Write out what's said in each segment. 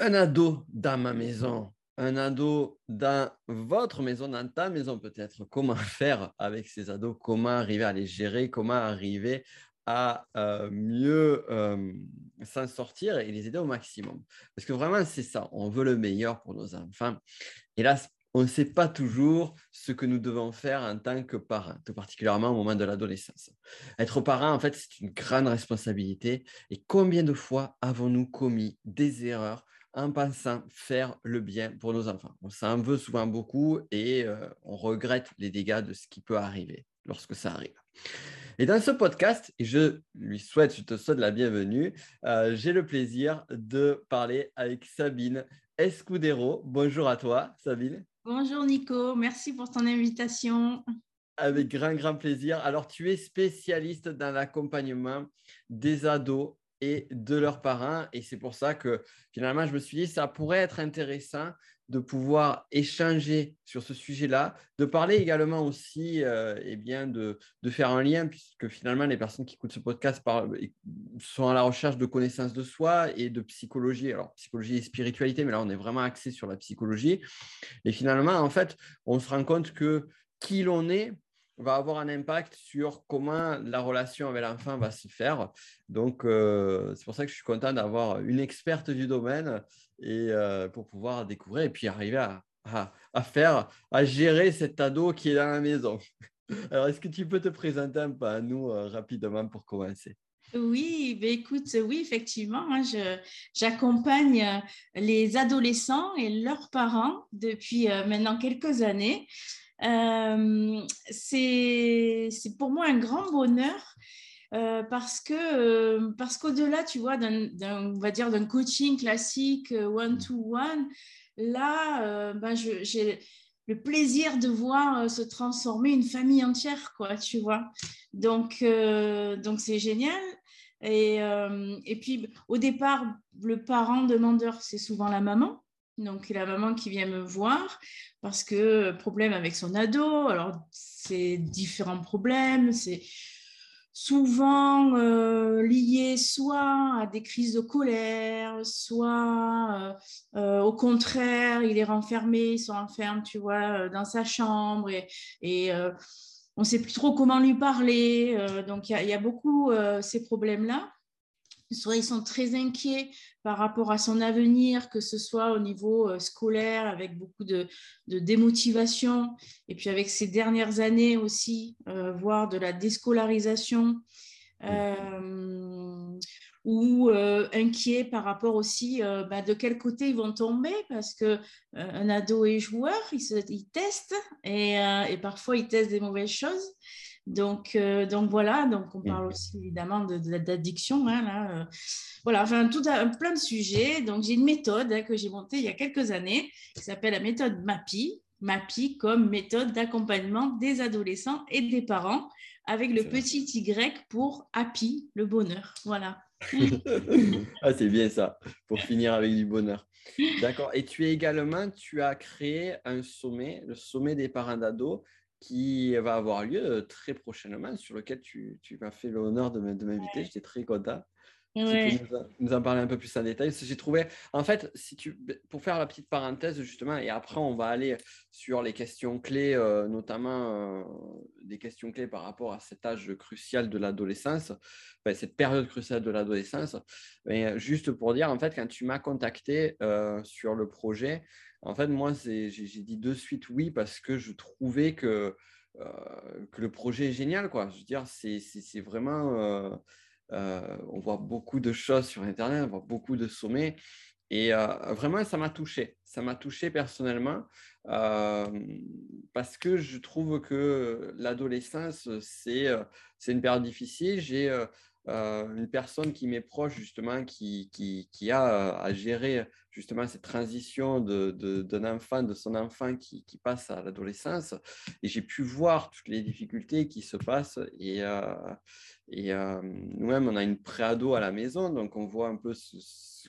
un ado dans ma maison, un ado dans votre maison, dans ta maison peut-être, comment faire avec ces ados, comment arriver à les gérer, comment arriver à euh, mieux euh, s'en sortir et les aider au maximum? Parce que vraiment, c'est ça, on veut le meilleur pour nos enfants. Là, on ne sait pas toujours ce que nous devons faire en tant que parents, tout particulièrement au moment de l'adolescence. Être parent, en fait, c'est une grande responsabilité. Et combien de fois avons-nous commis des erreurs en pensant faire le bien pour nos enfants On s'en veut souvent beaucoup et euh, on regrette les dégâts de ce qui peut arriver lorsque ça arrive. Et dans ce podcast, et je lui souhaite, je te souhaite la bienvenue, euh, j'ai le plaisir de parler avec Sabine Escudero. Bonjour à toi, Sabine. Bonjour Nico, merci pour ton invitation. Avec grand, grand plaisir. Alors, tu es spécialiste dans l'accompagnement des ados et de leurs parents. Et c'est pour ça que finalement, je me suis dit, ça pourrait être intéressant de pouvoir échanger sur ce sujet-là, de parler également aussi, euh, eh bien, de, de, faire un lien, puisque finalement, les personnes qui écoutent ce podcast sont à la recherche de connaissances de soi et de psychologie. Alors, psychologie et spiritualité, mais là, on est vraiment axé sur la psychologie. Et finalement, en fait, on se rend compte que qui l'on est va avoir un impact sur comment la relation avec l'enfant va se faire. Donc, euh, c'est pour ça que je suis content d'avoir une experte du domaine et euh, pour pouvoir découvrir et puis arriver à, à, faire, à gérer cet ado qui est dans la maison. Alors, est-ce que tu peux te présenter un peu à nous euh, rapidement pour commencer? Oui, ben écoute, oui, effectivement, hein, j'accompagne les adolescents et leurs parents depuis maintenant quelques années. Euh, c'est pour moi un grand bonheur euh, parce que euh, parce qu'au-delà, tu vois, d'un va dire d'un coaching classique one to one, là, ben j'ai le plaisir de voir se transformer une famille entière, quoi, tu vois. Donc donc c'est génial. Et, et puis au départ, le parent demandeur, c'est souvent la maman. Donc la maman qui vient me voir parce que euh, problème avec son ado, alors c'est différents problèmes, c'est souvent euh, lié soit à des crises de colère, soit euh, au contraire, il est renfermé, il s'enferme, tu vois, dans sa chambre et, on ne sait plus trop comment lui parler. donc il y, y, a beaucoup ces problèmes-là. Soit ils sont très inquiets par rapport à son avenir, que ce soit au niveau euh, scolaire, avec beaucoup de, démotivation, et puis avec ces dernières années aussi, euh, voire de la déscolarisation, euh, ou inquiets par rapport aussi bah, de quel côté ils vont tomber, parce que un ado est joueur, il, se, teste, et, parfois il teste des mauvaises choses. Donc, euh, donc voilà, donc on parle aussi évidemment d'addiction. Hein, là, euh. voilà, enfin, tout un, plein de sujets. Donc, j'ai une méthode hein, que j'ai montée il y a quelques années qui s'appelle la méthode MAPI. MAPI comme méthode d'accompagnement des adolescents et des parents avec le petit Y pour happy, le bonheur. Voilà. ah, c'est bien ça, pour finir avec du bonheur. D'accord. Et tu es également, tu as créé un sommet, le sommet des parents d'ados qui va avoir lieu très prochainement, sur lequel tu, tu m'as fait l'honneur de m'inviter. J'étais très content. Ouais. Tu peux nous, en parler un peu plus en détail. J'ai trouvé, en fait, si tu, pour faire la petite parenthèse justement, et après on va aller sur les questions clés, euh, notamment euh, des questions clés par rapport à cet âge crucial de l'adolescence, cette période cruciale de l'adolescence. Mais juste pour dire, en fait, quand tu m'as contacté sur le projet, en fait, moi, j'ai dit de suite oui parce que je trouvais que, euh, le projet est génial. Quoi. Je veux dire, c'est vraiment. Euh, euh, on voit beaucoup de choses sur Internet, on voit beaucoup de sommets. Et vraiment, ça m'a touché. Ça m'a touché personnellement parce que je trouve que l'adolescence, c'est une période difficile. J'ai une personne qui m'est proche justement, qui, a à gérer justement cette transition d'un de, enfant, de son enfant qui, passe à l'adolescence. Et j'ai pu voir toutes les difficultés qui se passent. Et, euh, et nous-mêmes, on a une préado à la maison, donc on voit un peu ce,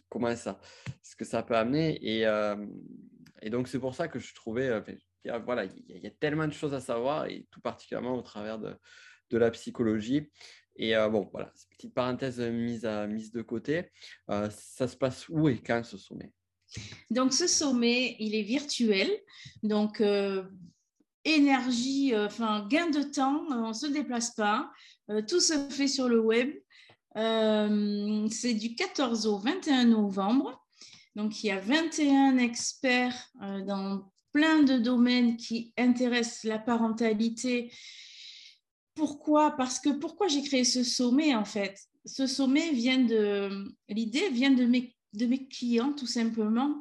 comment ça, ce que ça peut amener. Et, et donc c'est pour ça que je trouvais, voilà, il y, a tellement de choses à savoir, et tout particulièrement au travers de, de la psychologie. Et bon, voilà, petite parenthèse mise, de côté. Ça se passe où et quand ce sommet? Donc, ce sommet, il est virtuel. Donc, énergie, enfin, gain de temps, on ne se déplace pas. tout se fait sur le web. C'est du 14 au 21 novembre. Donc, il y a 21 experts dans plein de domaines qui intéressent la parentalité. Pourquoi? Parce que pourquoi j'ai créé ce sommet en fait? Ce sommet vient de l'idée vient de mes, de mes clients tout simplement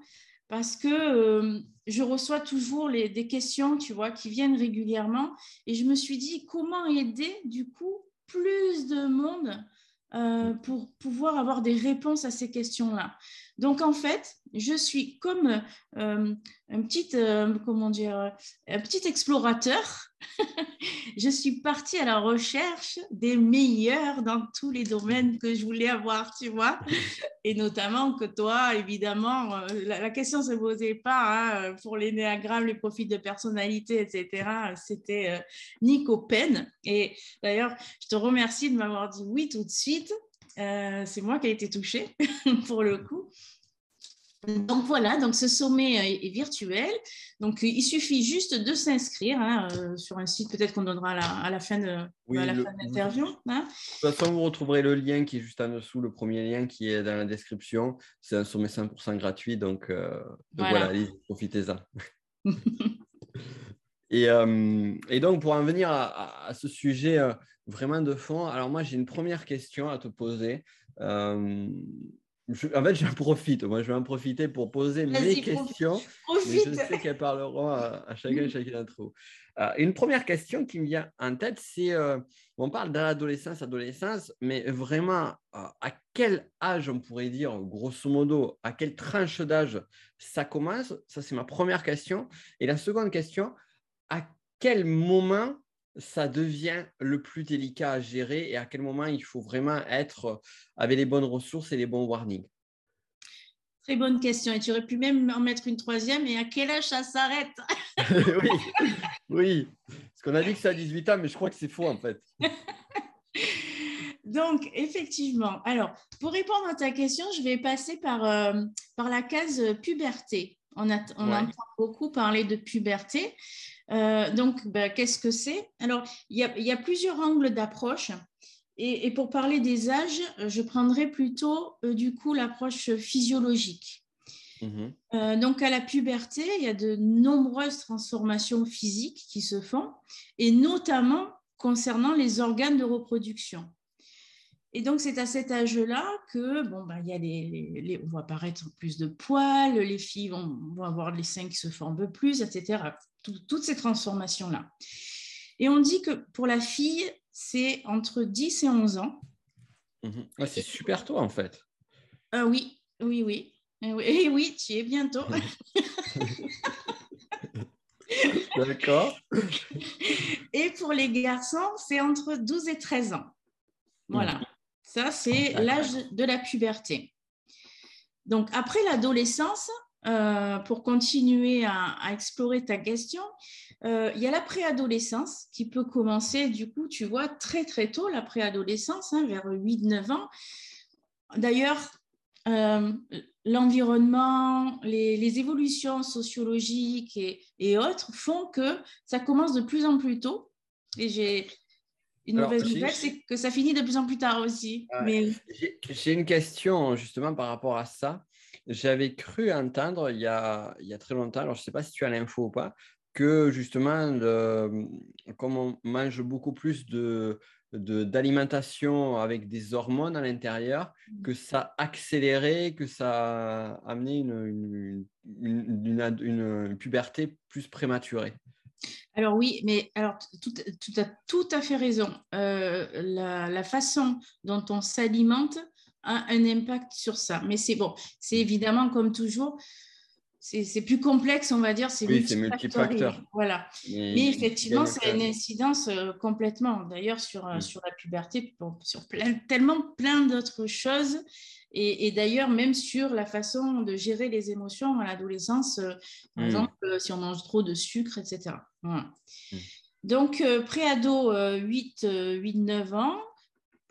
parce que euh, je reçois toujours les, des questions, tu vois, qui viennent régulièrement et je me suis dit comment aider du coup plus de monde euh, pour pouvoir avoir des réponses à ces questions-là? Donc en fait, je suis comme euh, un petit, euh, comment dire, un petit explorateur. je suis partie à la recherche des meilleurs dans tous les domaines que je voulais avoir, tu vois. Et notamment que toi, évidemment, euh, la, question ne se posait pas hein, pour les néagrammes, les profils de personnalité, etc. C'était Nico Pen. Et d'ailleurs, je te remercie de m'avoir dit oui tout de suite. c'est moi qui ai été touchée pour le coup. Donc voilà, donc ce sommet euh, est, virtuel. Donc il suffit juste de s'inscrire hein, euh, sur un site, peut-être qu'on donnera à la, fin de l'interview. Hein. De toute façon, vous retrouverez le lien qui est juste en dessous, le premier lien qui est dans la description. C'est un sommet 100% gratuit, donc, euh, voilà. profitez-en. et, et, donc pour en venir à, ce sujet vraiment de fond, alors moi j'ai une première question à te poser en fait, j'en profite. Moi, je vais en profiter pour poser mes questions. Mais je sais qu'elles parleront à, chacun et chacune d'entre vous. Euh, une première question qui me vient en tête, c'est euh, on parle d'adolescence, adolescence, mais vraiment, euh, à quel âge on pourrait dire, grosso modo, à quelle tranche d'âge ça commence? Ça, c'est ma première question. Et la seconde question, à quel moment ça devient le plus délicat à gérer et à quel moment il faut vraiment être avec les bonnes ressources et les bons warnings? Très bonne question. Et tu aurais pu même en mettre une troisième. Et à quel âge ça s'arrête? Oui, oui. Parce qu'on a dit que c'est à 18 ans, mais je crois que c'est faux en fait. Donc, effectivement. Alors, pour répondre à ta question, je vais passer par, euh, par la case puberté. On, a, on entend beaucoup parler de puberté. Euh, donc, ben, qu'est-ce que c'est? Alors, il y, a, plusieurs angles d'approche. Et, pour parler des âges, je prendrai plutôt euh, du coup l'approche physiologique. Mhm. Euh, donc, à la puberté, il y a de nombreuses transformations physiques qui se font, et notamment concernant les organes de reproduction. Et donc, c'est à cet âge-là que, bon, ben, il y a les, on va apparaître plus de poils, les filles vont, vont, avoir les seins qui se forment un peu plus, etc toutes ces transformations-là. Et on dit que pour la fille, c'est entre 10 et 11 ans. Mhm. c'est super tôt en fait. Euh, oui, oui, oui. Et oui, tu y es bientôt. D'accord. Et pour les garçons, c'est entre 12 et 13 ans. Voilà. Ça, c'est l'âge de la puberté. Donc, après l'adolescence, euh, pour continuer à, explorer ta question, euh, il y a la préadolescence qui peut commencer, du coup, tu vois, très très tôt, la préadolescence, hein, vers 8-9 ans. D'ailleurs, euh, l'environnement, les, évolutions sociologiques et, autres font que ça commence de plus en plus tôt. Et une mauvaise nouvelle, c'est que ça finit de plus en plus tard aussi. Mais... J'ai une question justement par rapport à ça. J'avais cru entendre il y, a, il y a très longtemps, alors je ne sais pas si tu as l'info ou pas, que justement, comme on mange beaucoup plus de, d'alimentation avec des hormones à l'intérieur, mmh. que ça accélérait, que ça amenait une, une, une, puberté plus prématurée. Alors oui, mais tu as tout à fait raison. Euh, la, façon dont on s'alimente a un impact sur ça. Mais c'est bon, c'est évidemment comme toujours, c'est plus complexe, on va dire, c'est oui, multifacteur. Voilà. Mais, effectivement, ça a une incidence euh, complètement, d'ailleurs, sur, euh, sur la puberté, sur plein, tellement plein d'autres choses. Et, d'ailleurs, même sur la façon de gérer les émotions à l'adolescence, euh, par hmm. exemple, si on mange trop de sucre, etc. Hmm. Donc, préado, 8-9 ans,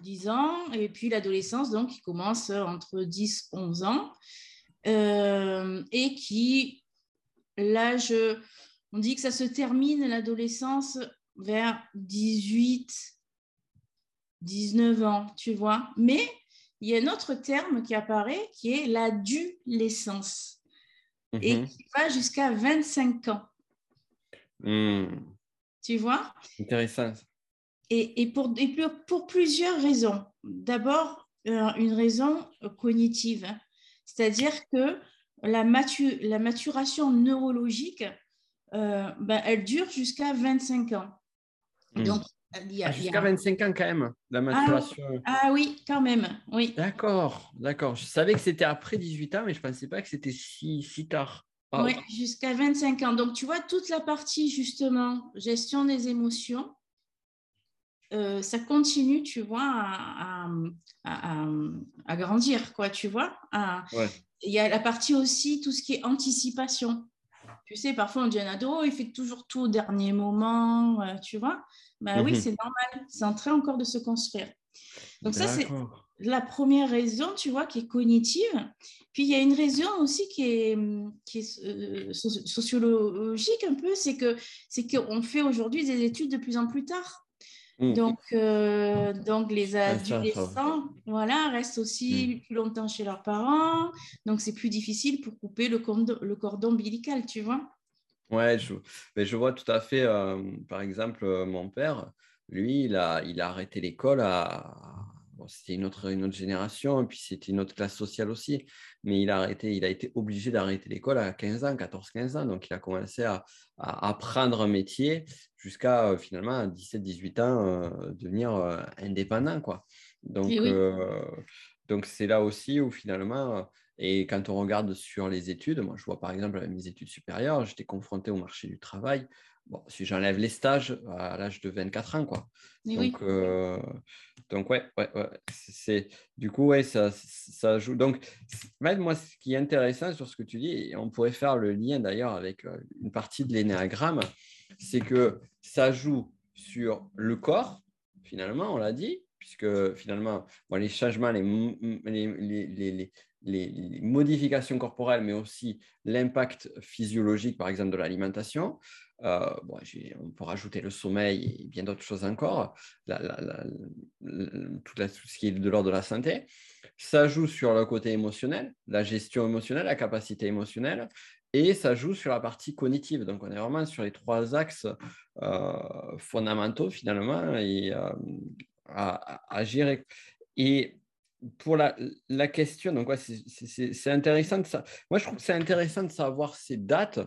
10 ans, et puis l'adolescence, donc, qui commence entre 10 11 ans. Euh, et qui, l'âge, on dit que ça se termine l'adolescence vers 18, 19 ans, tu vois. Mais il y a un autre terme qui apparaît qui est l'adolescence et mhm. qui va jusqu'à 25 ans. Hmm. Tu vois? Intéressant. Et, et, pour, et pour, plusieurs raisons. D'abord, euh, une raison cognitive, c'est-à-dire que la, la, maturation neurologique, euh, ben, elle dure jusqu'à 25 ans. Hmm. Donc, ah, jusqu'à 25 ans quand même, la ah, maturation. Ah, oui, quand même, oui. D'accord, d'accord. Je savais que c'était après 18 ans, mais je ne pensais pas que c'était si, si tard. Oui, jusqu'à 25 ans. Donc, tu vois, toute la partie, justement, gestion des émotions, euh, ça continue, tu vois, à, à, à, grandir, quoi, tu vois. Il y a la partie aussi, tout ce qui est anticipation. Tu sais, parfois, on dit un ado, il fait toujours tout au dernier moment, euh, tu vois. Ben oui, mhm. c'est normal, c'est en train encore de se construire. Donc ça, c'est la première raison, tu vois, qui est cognitive. Puis il y a une raison aussi qui est, qui est euh, sociologique un peu, c'est que c'est qu'on fait aujourd'hui des études de plus en plus tard. Mm. Donc, euh, donc les adolescents, voilà, restent aussi mm. plus longtemps chez leurs parents. Donc c'est plus difficile pour couper le cordon, le cordon ombilical, tu vois. Ouais, je, mais je vois tout à fait, euh, par exemple, euh, mon père, lui, il a, il a arrêté l'école à. C'était une autre, une autre génération, et puis c'était une autre classe sociale aussi, mais il a, arrêté, il a été obligé d'arrêter l'école à 15 ans, 14-15 ans, donc il a commencé à, à apprendre un métier jusqu'à euh, finalement 17-18 ans devenir indépendant. Quoi. Donc, donc c'est là aussi où finalement et quand on regarde sur les études, moi je vois par exemple mes études supérieures, j'étais confronté au marché du travail. Bon, si j'enlève les stages à l'âge de 24 ans, quoi. donc, euh, donc, ouais, ouais, ouais. C'est, du coup, ouais, ça, ça joue. Donc, moi, ce qui est intéressant sur ce que tu dis, et on pourrait faire le lien d'ailleurs avec euh, une partie de l'énéagramme, c'est que ça joue sur le corps, finalement, on l'a dit, puisque finalement, les changements, les, les, les, les, modifications corporelles, mais aussi l'impact physiologique, par exemple, de l'alimentation. Euh, bon, on peut rajouter le sommeil et bien d'autres choses encore, tout, ce qui est de l'ordre de la santé. Ça joue sur le côté émotionnel, la gestion émotionnelle, la capacité émotionnelle, et ça joue sur la partie cognitive. Donc, on est vraiment sur les trois axes euh, fondamentaux, finalement, et, euh, à, à, gérer. Et pour la, la, question, donc ouais, intéressant. Moi, je trouve que c'est intéressant de savoir ces dates,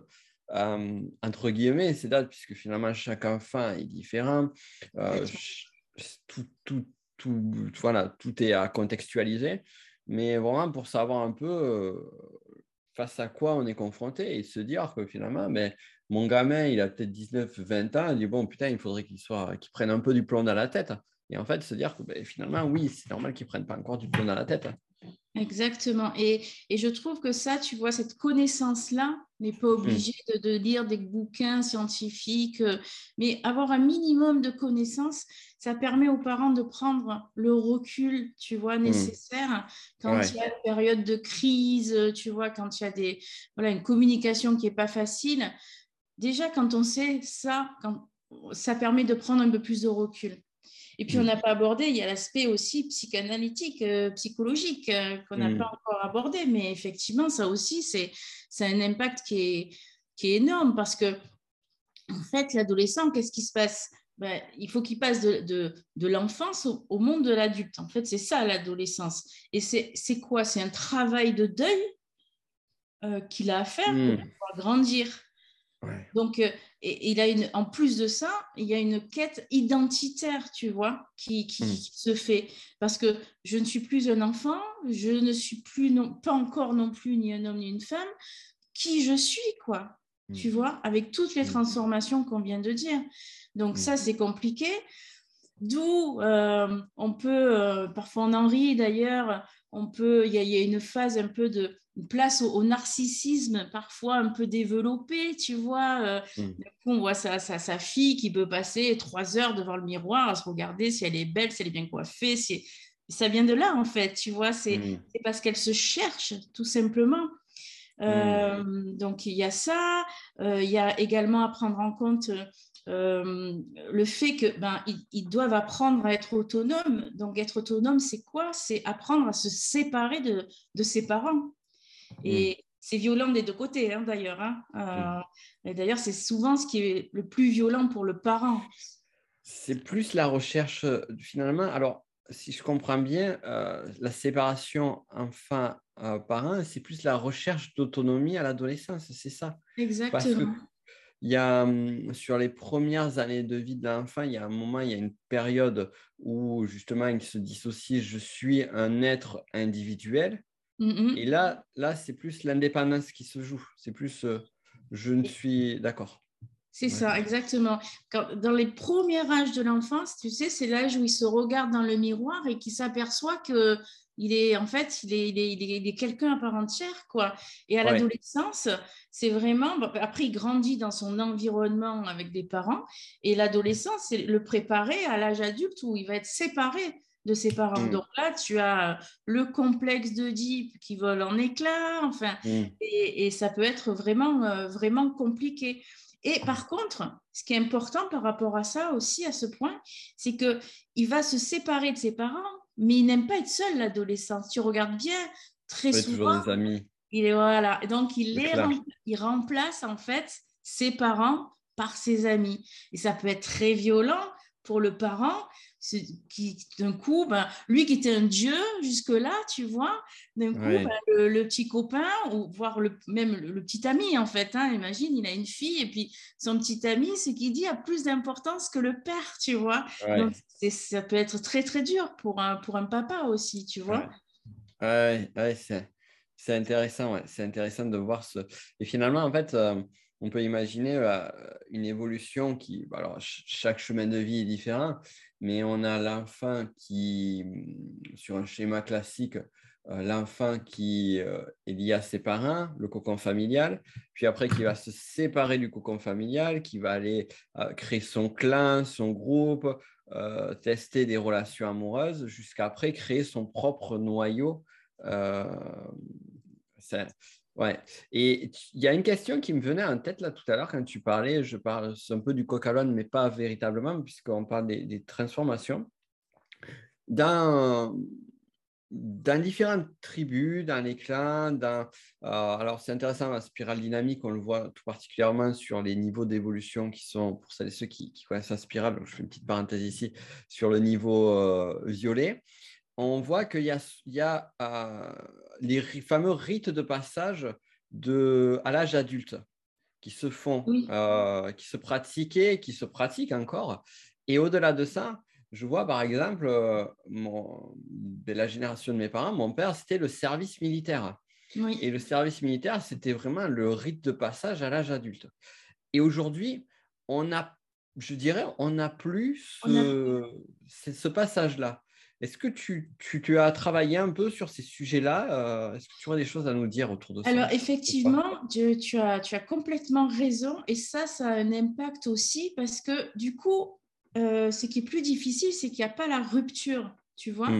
euh, entre guillemets, ces dates, puisque finalement, chaque enfant est différent. Euh, tout, tout, tout, voilà, tout est à contextualiser. Mais vraiment, pour savoir un peu euh, face à quoi on est confronté et se dire que finalement, mais mon gamin, il a peut-être 19, 20 ans, il dit, bon, putain, il faudrait qu'il soit, qu'il prenne un peu du plomb dans la tête. Et en fait, se dire que ben, finalement, oui, c'est normal qu'ils ne prennent pas encore du plomb dans la tête. Exactement. Et, et, je trouve que ça, tu vois, cette connaissance-là n'est pas obligé de, de, lire des bouquins scientifiques, euh, mais avoir un minimum de connaissances, ça permet aux parents de prendre le recul, tu vois, hmm. nécessaire quand il y a une période de crise, tu vois, quand il y a des, voilà, une communication qui n'est pas facile. Déjà, quand on sait ça, quand, ça permet de prendre un peu plus de recul. Et puis, on mm. n'a pas abordé, il y a l'aspect aussi psychanalytique, euh, psychologique, euh, qu'on n'a mm. pas encore abordé. Mais effectivement, ça aussi, c'est un impact qui est, qui est énorme parce que, en fait, l'adolescent, qu'est-ce qui se passe? Ben, il faut qu'il passe de, de, de l'enfance au, monde de l'adulte. En fait, c'est ça l'adolescence. Et c'est quoi? C'est un travail de deuil euh, qu'il a à faire pour mm. pouvoir grandir. Donc, et, il a une, en plus de ça, il y a une quête identitaire, tu vois, qui, qui, hmm. se fait. Parce que je ne suis plus un enfant, je ne suis plus, non, pas encore non plus ni un homme ni une femme. Qui je suis, quoi, tu hmm. vois, avec toutes les hmm. transformations qu'on vient de dire. Donc, ça, c'est compliqué. D'où euh, on peut, euh, parfois on en rit d'ailleurs, on peut, il y, y, a une phase un peu de place au, narcissisme parfois un peu développé, tu vois. Euh, mm. on voit sa, sa, fille qui peut passer trois heures devant le miroir à se regarder si elle est belle, si elle est bien coiffée. Si... Ça vient de là, en fait, tu vois. C'est mm. parce qu'elle se cherche, tout simplement. Mm. Donc, il y a ça. il y a également à prendre en compte le fait que ben, ils, doivent apprendre à être autonomes. Donc, être autonome, c'est quoi? C'est apprendre à se séparer de, de ses parents. Et mm. c'est violent des deux côtés, hein, d'ailleurs. Hein. Mm. et d'ailleurs, c'est souvent ce qui est le plus violent pour le parent. C'est plus la recherche, finalement. Alors, si je comprends bien, la séparation enfant-parent, c'est plus la recherche d'autonomie à l'adolescence, c'est ça? Exactement il y a, hum, sur les premières années de vie de l'enfant, il y a un moment, il y a une période où justement il se dissocie, je suis un être individuel. Mmh Et là, là c'est plus l'indépendance qui se joue. C'est plus euh, je ne suis d'accord. C'est ça, exactement. dans les premiers âges de l'enfance, tu sais, c'est l'âge où il se regarde dans le miroir et qui s'aperçoit que il est en fait, il est, il est, quelqu'un à part entière, quoi. Et à l'adolescence, c'est vraiment. Après, il grandit dans son environnement avec des parents, et l'adolescence, c'est le préparer à l'âge adulte où il va être séparé de ses parents. Mm. Donc là, tu as le complexe de Deep qui vole en éclats, enfin, mm. et, ça peut être vraiment, euh, vraiment compliqué. Et par contre, ce qui est important par rapport à ça aussi, à ce point, c'est que il va se séparer de ses parents mais il n'aime pas être seul, l'adolescent. Tu regardes bien, très souvent. Toujours des amis. Il est voilà, donc il les il remplace en fait ses parents par ses amis. Et ça peut être très violent pour le parent qui d'un coup, ben, lui qui était un dieu jusque-là, tu vois, d'un coup, ben, le, petit copain, ou voire le, même le, petit ami, en fait, hein, imagine, il a une fille, et puis son petit ami, ce qu'il dit a plus d'importance que le père, tu vois. Donc, ça peut être très, très dur pour un, pour un papa aussi, tu vois. Ouais, ouais c'est intéressant, c'est intéressant de voir ce... Et finalement, en fait... Euh, on peut imaginer euh, une évolution qui, alors chaque chemin de vie est différent, mais on a l'enfant qui, sur un schéma classique, euh, l'enfant qui euh, est lié à ses parents, le cocon familial, puis après qui va se séparer du cocon familial, qui va aller créer son clan, son groupe, tester des relations amoureuses, jusqu'à après créer son propre noyau. Ouais. Et il y a une question qui me venait en tête là tout à l'heure quand tu parlais, je parle un peu du coq à mais pas véritablement, puisqu'on parle des, transformations. Dans, différentes tribus, dans les clans, dans, euh, alors c'est intéressant la spirale dynamique, on le voit tout particulièrement sur les niveaux d'évolution qui sont, pour celles et ceux qui, connaissent la spirale, je fais une petite parenthèse ici, sur le niveau euh, violet on voit qu'il y a, il y a euh, les fameux rites de passage de, à l'âge adulte qui se font, euh, qui se pratiquaient, qui se pratiquent encore. Et au-delà de ça, je vois par exemple euh, de la génération de mes parents, mon père, c'était le service militaire. Et le service militaire, c'était vraiment le rite de passage à l'âge adulte. Et aujourd'hui, on a, je dirais, on n'a plus ce passage-là. Est-ce que tu, tu, as travaillé un peu sur ces sujets-là euh, Est-ce que tu aurais des choses à nous dire autour de ça Alors, effectivement, tu, tu, as, tu as complètement raison. Et ça, ça a un impact aussi parce que du coup, euh, ce qui est plus difficile, c'est qu'il n'y a pas la rupture, tu vois.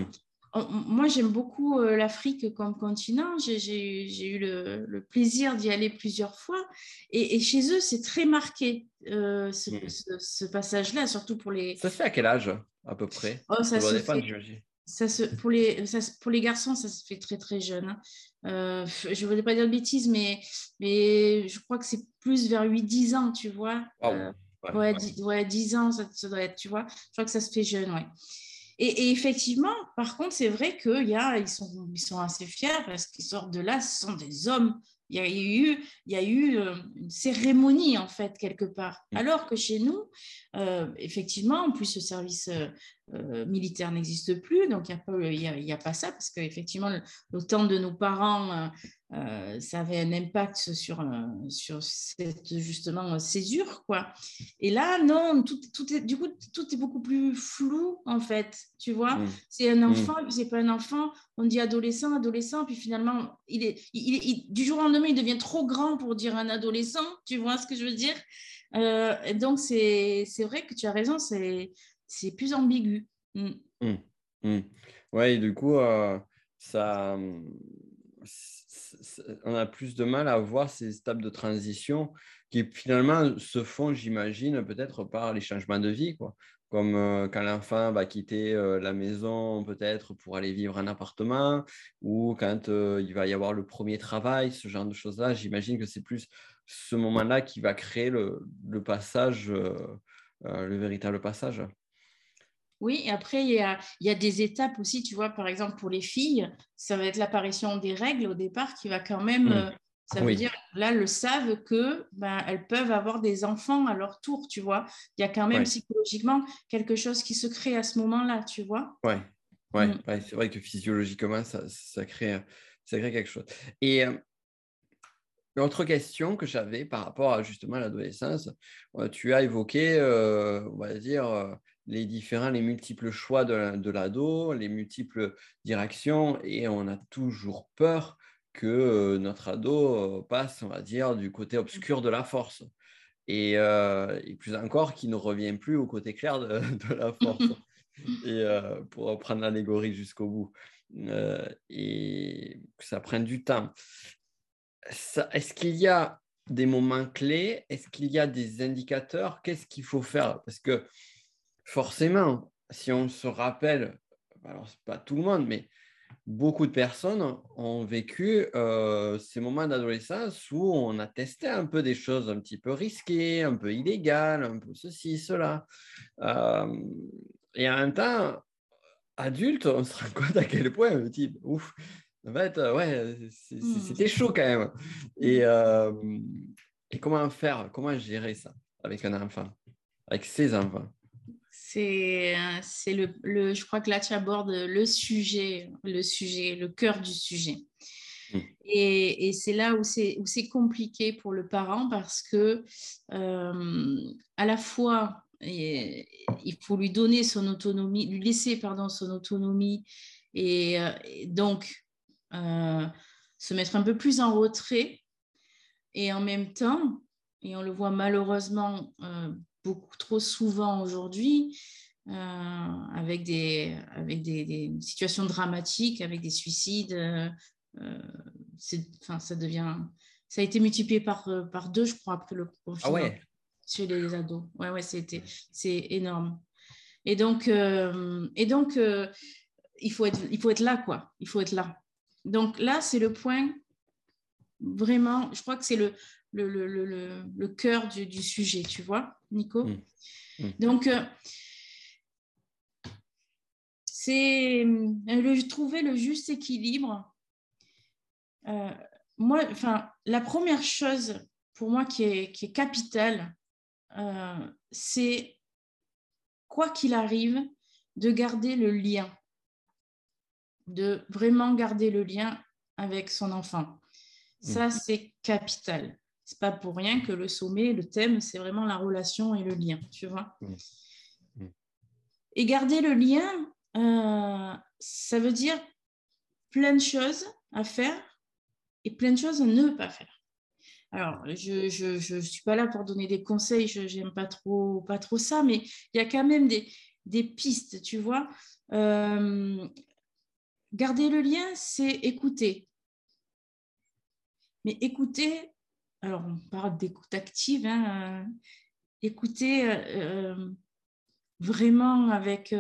Moi, j'aime beaucoup euh, l'Afrique comme continent. J'ai eu le, plaisir d'y aller plusieurs fois. Et, chez eux, c'est très marqué, hmm. ce, ce passage-là, surtout pour les... Ça se fait à quel âge à peu près? Oh, ça, se fait, ça se, pour, les, pour les garçons, ça se fait très très jeune. Hein. Euh, je ne voudrais pas dire de bêtises, mais, mais je crois que c'est plus vers 8-10 ans, tu vois. Euh, ouais, 10, ans, ça, doit être, tu vois. Je crois que ça se fait jeune, ouais. Et, effectivement, par contre, c'est vrai qu'ils ils sont, ils sont assez fiers parce qu'ils sortent de là, ce sont des hommes il y a eu, il y a eu euh, une cérémonie, en fait, quelque part. Mm. Alors que chez nous, euh, effectivement, en plus, ce service euh, militaire n'existe plus, donc il n'y a, a, a, pas ça, parce qu'effectivement, le, le, temps de nos parents, euh, ça avait un impact sur, euh, sur cette justement césure quoi. Et là non, tout, tout est, du coup tout est beaucoup plus flou en fait, tu vois. Mmh. C'est un mmh. enfant puis c'est pas un enfant. On dit adolescent, adolescent, puis finalement il est, il, du jour au lendemain il devient trop grand pour dire un adolescent. Tu vois ce que je veux dire euh, et Donc c'est vrai que tu as raison, c'est plus ambigu. Mmh. Oui, du coup ça on a plus de mal à voir ces étapes de transition qui finalement se font, j'imagine, peut-être par les changements de vie, quoi. Comme euh, quand l'enfant va quitter euh, la maison, peut-être pour aller vivre en appartement, ou quand euh, il va y avoir le premier travail, ce genre de choses-là. J'imagine que c'est plus ce moment-là qui va créer le, le passage, le véritable passage. Oui, et après, il y, a, il y, a, des étapes aussi, tu vois, par exemple, pour les filles, ça va être l'apparition des règles au départ qui va quand même, mmh. euh, ça veut dire, là, elles savent que ben, elles peuvent avoir des enfants à leur tour, tu vois. Il y a quand même psychologiquement quelque chose qui se crée à ce moment-là, tu vois. Oui, ouais, mmh. ouais, c'est vrai que physiologiquement, ça, ça, crée, ça crée quelque chose. Et euh, autre question que j'avais par rapport à justement l'adolescence, euh, tu as évoqué, on va dire, les différents, les multiples choix de, l'ado, les multiples directions, et on a toujours peur que euh, notre ado euh, passe, on va dire, du côté obscur de la force. Et, euh, plus encore, qu'il ne revient plus au côté clair de, la force. et pour prendre l'allégorie jusqu'au bout. et que ça prenne du temps. Est-ce qu'il y a des moments clés? Est-ce qu'il y a des indicateurs? Qu'est-ce qu'il faut faire? Parce que forcément, si on se rappelle, alors c'est pas tout le monde, mais beaucoup de personnes ont vécu euh, ces moments d'adolescence où on a testé un peu des choses un petit peu risquées, un peu illégales, un peu ceci, cela. Euh, et en même temps, adulte, on se rend compte à quel point, le type, ouf, en fait, euh, ouais, hmm. c'était chaud quand même. Et, et comment faire, comment gérer ça avec un enfant, avec ses enfants? C'est, c'est le, le, je crois que là, tu abordes le sujet, le sujet, le cœur du sujet. Mm. Et, et, c'est là où c'est, où c'est compliqué pour le parent parce que euh, à la fois, il faut lui donner son autonomie, lui laisser pardon, son autonomie et, euh, donc euh, se mettre un peu plus en retrait. Et en même temps, et on le voit malheureusement beaucoup trop souvent aujourd'hui, euh, avec, des, avec des, situations dramatiques, avec des suicides. Euh, enfin, ça devient. Ça a été multiplié par, euh, par deux, je crois, après le confinement. Ah Chez les ados. Ouais, ouais, c'était, c'est énorme. Et donc, et donc il, faut être, il faut être là, quoi. Il faut être là. Donc là, c'est le point vraiment, je crois que c'est le, le, le, le, le cœur du, du, sujet, tu vois, Nico. Mm. Mm. Donc, euh, c'est euh, trouver le juste équilibre. Euh, moi, enfin, la première chose pour moi qui est, qui est capitale, c'est quoi qu'il arrive, de garder le lien, de vraiment garder le lien avec son enfant. Ça, mm. c'est capital. C'est pas pour rien que le sommet, le thème, c'est vraiment la relation et le lien, tu vois. Mm. Mm. Et garder le lien, euh, ça veut dire plein de choses à faire et plein de choses à ne pas faire. Alors, je ne suis pas là pour donner des conseils, je n'aime pas trop, pas trop ça, mais il y a quand même des, des pistes, tu vois. Euh, garder le lien, c'est écouter. Mais écouter, alors on parle d'écoute active, hein, euh, écouter euh, euh, vraiment avec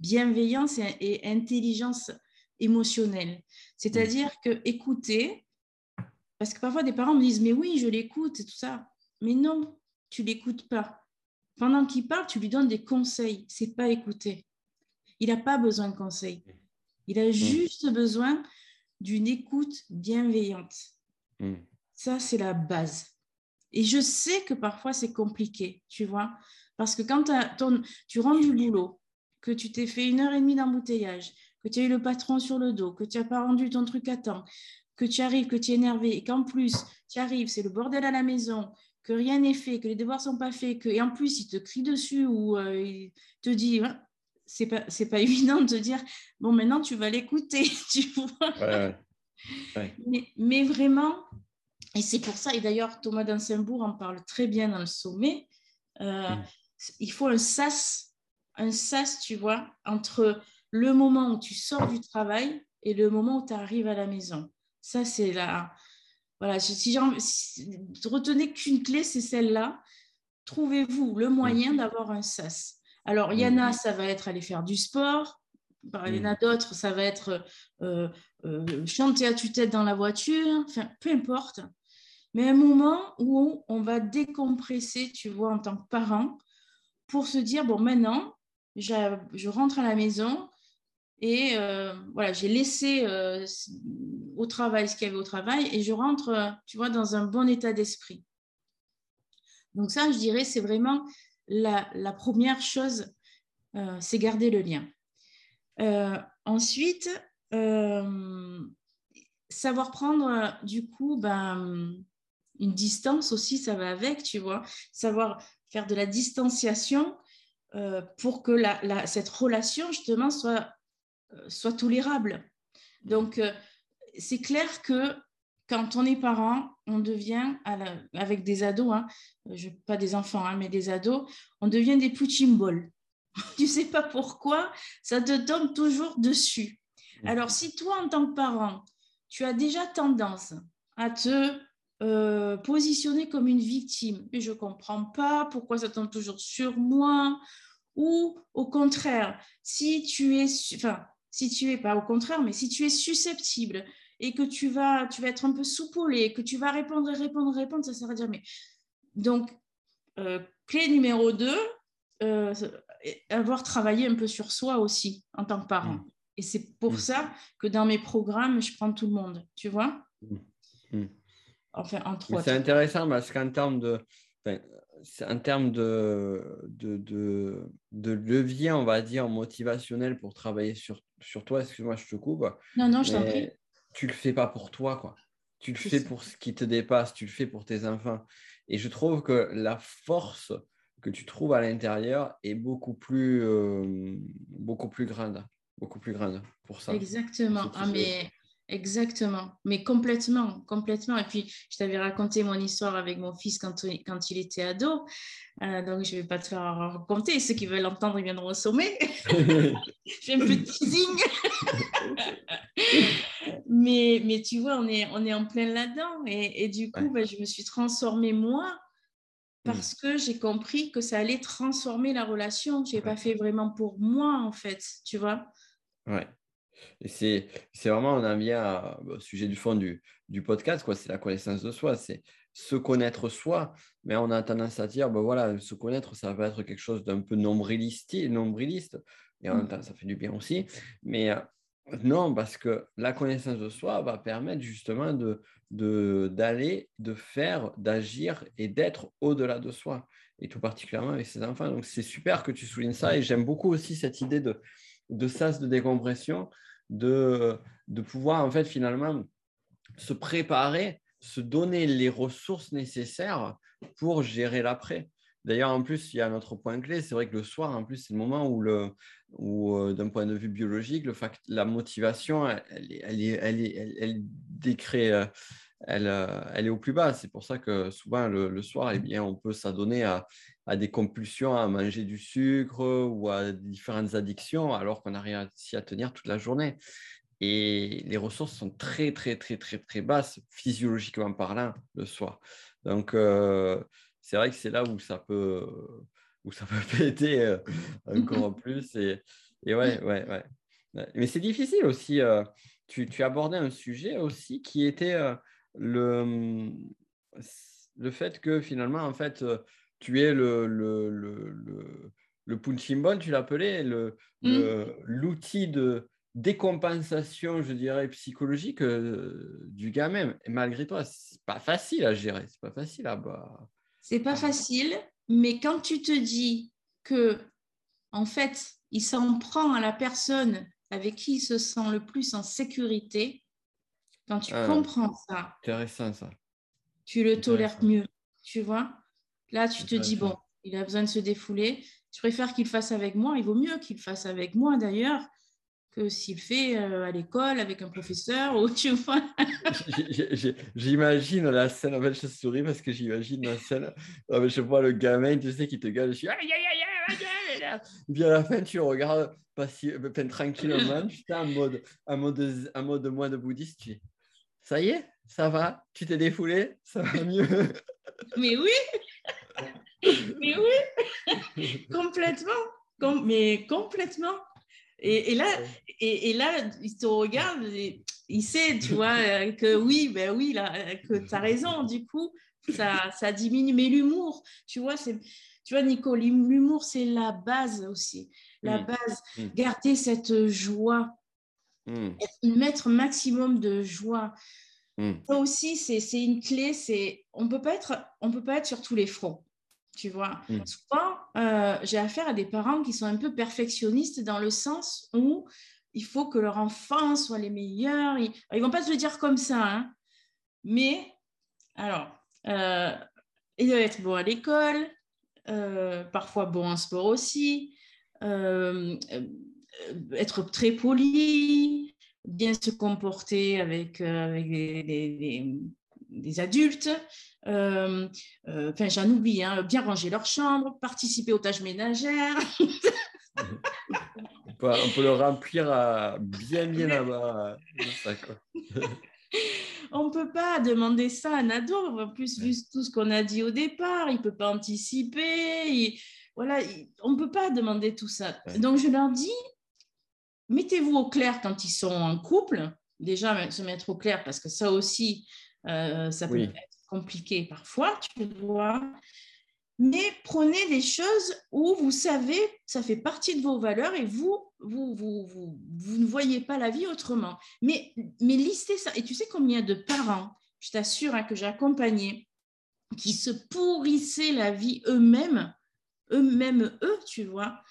bienveillance et, intelligence émotionnelle. C'est-à-dire que écouter, parce que parfois des parents me disent, mais oui, je l'écoute et tout ça. Mais non, tu l'écoutes pas. Pendant qu'il parle, tu lui donnes des conseils. C'est pas écouter. Il n'a pas besoin de conseils. Il a juste besoin d'une écoute bienveillante. Mm. Ça, c'est la base. Et je sais que parfois, c'est compliqué, tu vois. Parce que quand tu rentres du boulot, que tu t'es fait une heure et demie d'embouteillage, que tu as eu le patron sur le dos, que tu n'as pas rendu ton truc à temps, que tu arrives, que tu es énervé, et qu'en plus, tu arrives, c'est le bordel à la maison, que rien n'est fait, que les devoirs sont pas faits, que, et en plus, il te crie dessus ou euh, il te dit, c'est pas, c'est pas évident de te dire, bon, maintenant, tu vas l'écouter, tu vois. Mais, vraiment, et c'est pour ça, et d'ailleurs Thomas d'Ansembourg en parle très bien dans le sommet, euh, mm. il faut un sas, un sas, tu vois, entre le moment où tu sors du travail et le moment où tu arrives à la maison. Ça, c'est la. Voilà, si, si, retenez qu'une clé, c'est celle-là. Trouvez-vous le moyen d'avoir un sas. Alors, il y en a, ça va être aller faire du sport. Il y en a d'autres, ça va être euh, euh, chanter à tue-tête dans la voiture. Enfin, peu importe. Mais un moment où on va décompresser, tu vois, en tant que parent, pour se dire, bon, maintenant, je rentre à la maison et euh, voilà, j'ai laissé euh, au travail ce qu'il y avait au travail et je rentre, euh, tu vois, dans un bon état d'esprit. Donc ça, je dirais, c'est vraiment la, première chose, c'est garder le lien. ensuite, savoir prendre du coup ben, une distance aussi, ça va avec, tu vois. Savoir faire de la distanciation euh, pour que cette relation, justement, soit, euh, soit tolérable. Donc, euh, c'est clair que quand on est parent, on devient, avec des ados, hein, je, pas des enfants, hein, mais des ados, on devient des punching balls. tu sais pas pourquoi, ça te tombe toujours dessus. Mmh. Alors, si toi, en tant que parent, tu as déjà tendance à te euh, positionner comme une victime. Mais je ne comprends pas pourquoi ça tombe toujours sur moi. Ou au contraire, si tu es, enfin, si tu es pas au contraire, mais si tu es susceptible et que tu vas, tu vas être un peu soupolé, que tu vas répondre, répondre, répondre, ça sert à dire mais donc euh, clé numéro 2, euh, avoir travaillé un peu sur soi aussi en tant que parent. Mmh. Et c'est pour mmh. ça que dans mes programmes, je prends tout le monde, tu vois? Mmh. C'est intéressant parce qu'en termes de, en termes de, de, de, levier, on va dire, motivationnel pour travailler sur, sur toi, excuse-moi, je te coupe. Non, non, je t'en prie. Tu le fais pas pour toi, quoi. Tu le fais pour ce qui te dépasse, tu le fais pour tes enfants. Et je trouve que la force que tu trouves à l'intérieur est beaucoup plus, euh, beaucoup plus grande. Beaucoup plus grande pour ça. Exactement. Ah, mais Exactement, mais complètement, complètement. Et puis, je t'avais raconté mon histoire avec mon fils quand, quand il était ado. Euh, donc, je ne vais pas te la raconter. Ceux qui veulent l'entendre, ils viendront au sommet. J'ai un peu de teasing. mais, mais tu vois, on est, on est en plein là-dedans. Et, et, du coup, ben, je me suis transformée moi parce que j'ai compris que ça allait transformer la relation. Je n'ai pas fait vraiment pour moi, en fait, tu vois. Ouais. Et c'est, vraiment, on en vient au sujet du fond du, du podcast, quoi. C'est la connaissance de soi, c'est se connaître soi. Mais on a tendance à dire, ben voilà, se connaître, ça va être quelque chose d'un peu nombriliste, nombriliste. Et en même mmh. temps, ça fait du bien aussi. Mais euh, non, parce que la connaissance de soi va permettre justement de, de, d'aller, de faire, d'agir et d'être au-delà de soi. Et tout particulièrement avec ses enfants. Donc, c'est super que tu soulignes ça. Et j'aime beaucoup aussi cette idée de, de sas de décompression de, de pouvoir en fait finalement se préparer, se donner les ressources nécessaires pour gérer l'après. D'ailleurs, en plus, il y a un autre point clé, c'est vrai que le soir, en plus, c'est le moment où, le, euh, d'un point de vue biologique, le fact, la motivation, elle, elle, elle, elle décrée, euh, elle, euh, elle, est au plus bas. C'est pour ça que souvent, le, soir, eh bien, on peut s'adonner à, à, des compulsions, à manger du sucre ou à différentes addictions, alors qu'on a réussi à tenir toute la journée. Et les ressources sont très, très, très, très, très basses, physiologiquement parlant, le soir. Donc, euh, c'est vrai que c'est là où ça peut, où ça peut péter euh, encore plus. Et, et ouais, ouais, ouais. Mais c'est difficile aussi. tu, tu abordais un sujet aussi qui était le, le fait que finalement, en fait, tu es le, le, le, le, punching ball, tu l'appelais, mmh. l'outil de décompensation, je dirais, psychologique euh, du gars même. Et malgré toi, c'est pas facile à gérer, c'est pas facile à bas. C'est pas facile, mais quand tu te dis que, en fait, il s'en prend à la personne avec qui il se sent le plus en sécurité, quand tu ah, comprends ça, intéressant ça. Tu le tolères mieux, tu vois. Là, tu te dis bon, il a besoin de se défouler. Je préfère qu'il fasse avec moi. Il vaut mieux qu'il fasse avec moi d'ailleurs que s'il fait euh, à l'école avec un professeur ou tu vois. j'imagine la scène, en fait, je souris parce que j'imagine la scène. Je vois le gamin, tu sais, qui te gueule. Je suis aïe, aïe, aïe, aïe, aïe. Puis à la fin, tu regardes passi... tranquillement, tu en mode, en mode, en mode moins de bouddhiste. Tu ça y est, ça va, tu t'es défoulé, ça va mieux. Mais oui, mais oui, complètement, mais complètement. Et, là, et, là, il te regarde, il sait, tu vois, euh, que oui, ben oui, là, que tu as raison. Du coup, ça, ça diminue. Mais l'humour, tu vois, c'est, tu vois, Nico, l'humour, c'est la base aussi. La mm. base, mm. garder cette joie, mm. mettre maximum de joie. Ça aussi, c'est une clé. C'est on peut pas être, on peut pas être sur tous les fronts. Tu vois, souvent, euh, j'ai affaire à des parents qui sont un peu perfectionnistes dans le sens où il faut que leur enfant soit les meilleurs. Ils ne vont pas se le dire comme ça, hein. mais alors, euh, il doit être bon à l'école, euh, parfois bon en sport aussi, être très poli, bien se comporter avec, avec les, adultes, euh, euh, enfin j'en oublie, hein, bien ranger leur chambre, participer aux tâches ménagères. on, peut, le remplir à bien bien là-bas. on ne peut pas demander ça à un ado, en plus, vu tout ce qu'on a dit au départ, il ne peut pas anticiper. voilà, on ne peut pas demander tout ça. Donc, je leur dis, mettez-vous au clair quand ils sont en couple. Déjà, se mettre au clair, parce que ça aussi, euh, ça peut être compliqué parfois, tu vois. Mais prenez des choses où vous savez, ça fait partie de vos valeurs et vous, vous, vous, vous, vous ne voyez pas la vie autrement. Mais, mais listez ça. Et tu sais combien de parents, je t'assure hein, que j'ai accompagné, qui se pourrissaient la vie eux-mêmes, eux-mêmes eux, tu vois,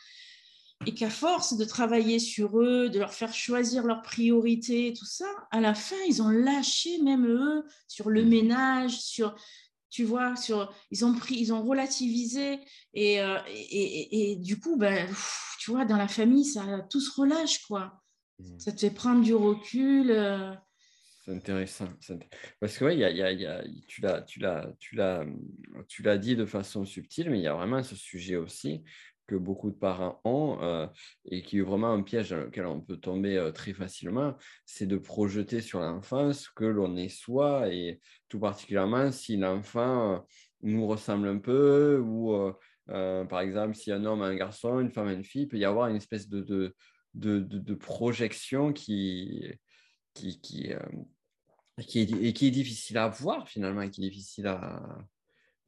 et qu'à force de travailler sur eux, de leur faire choisir leurs priorités, tout ça, à la fin, ils ont lâché même eux sur le mm. ménage, sur, tu vois, sur, ils ont pris, ils ont relativisé et, euh, et, et, du coup, ben, tu vois, dans la famille, ça tout se relâche, quoi. Mm. Ça te fait prendre du recul. Euh. C'est intéressant. Parce que ouais, y a, y a, y a, tu l'as, tu l'as, tu l'as, tu l'as dit de façon subtile, mais il y a vraiment ce sujet aussi que beaucoup de parents ont euh, et qui est vraiment un piège dans lequel on peut tomber euh, très facilement, c'est de projeter sur l'enfance que l'on est soi et tout particulièrement si l'enfant euh, nous ressemble un peu ou par exemple si un homme a un garçon, une femme a une fille, il peut y avoir une espèce de, de, de, projection qui, qui, qui, qui, est, difficile à voir finalement qui est difficile à,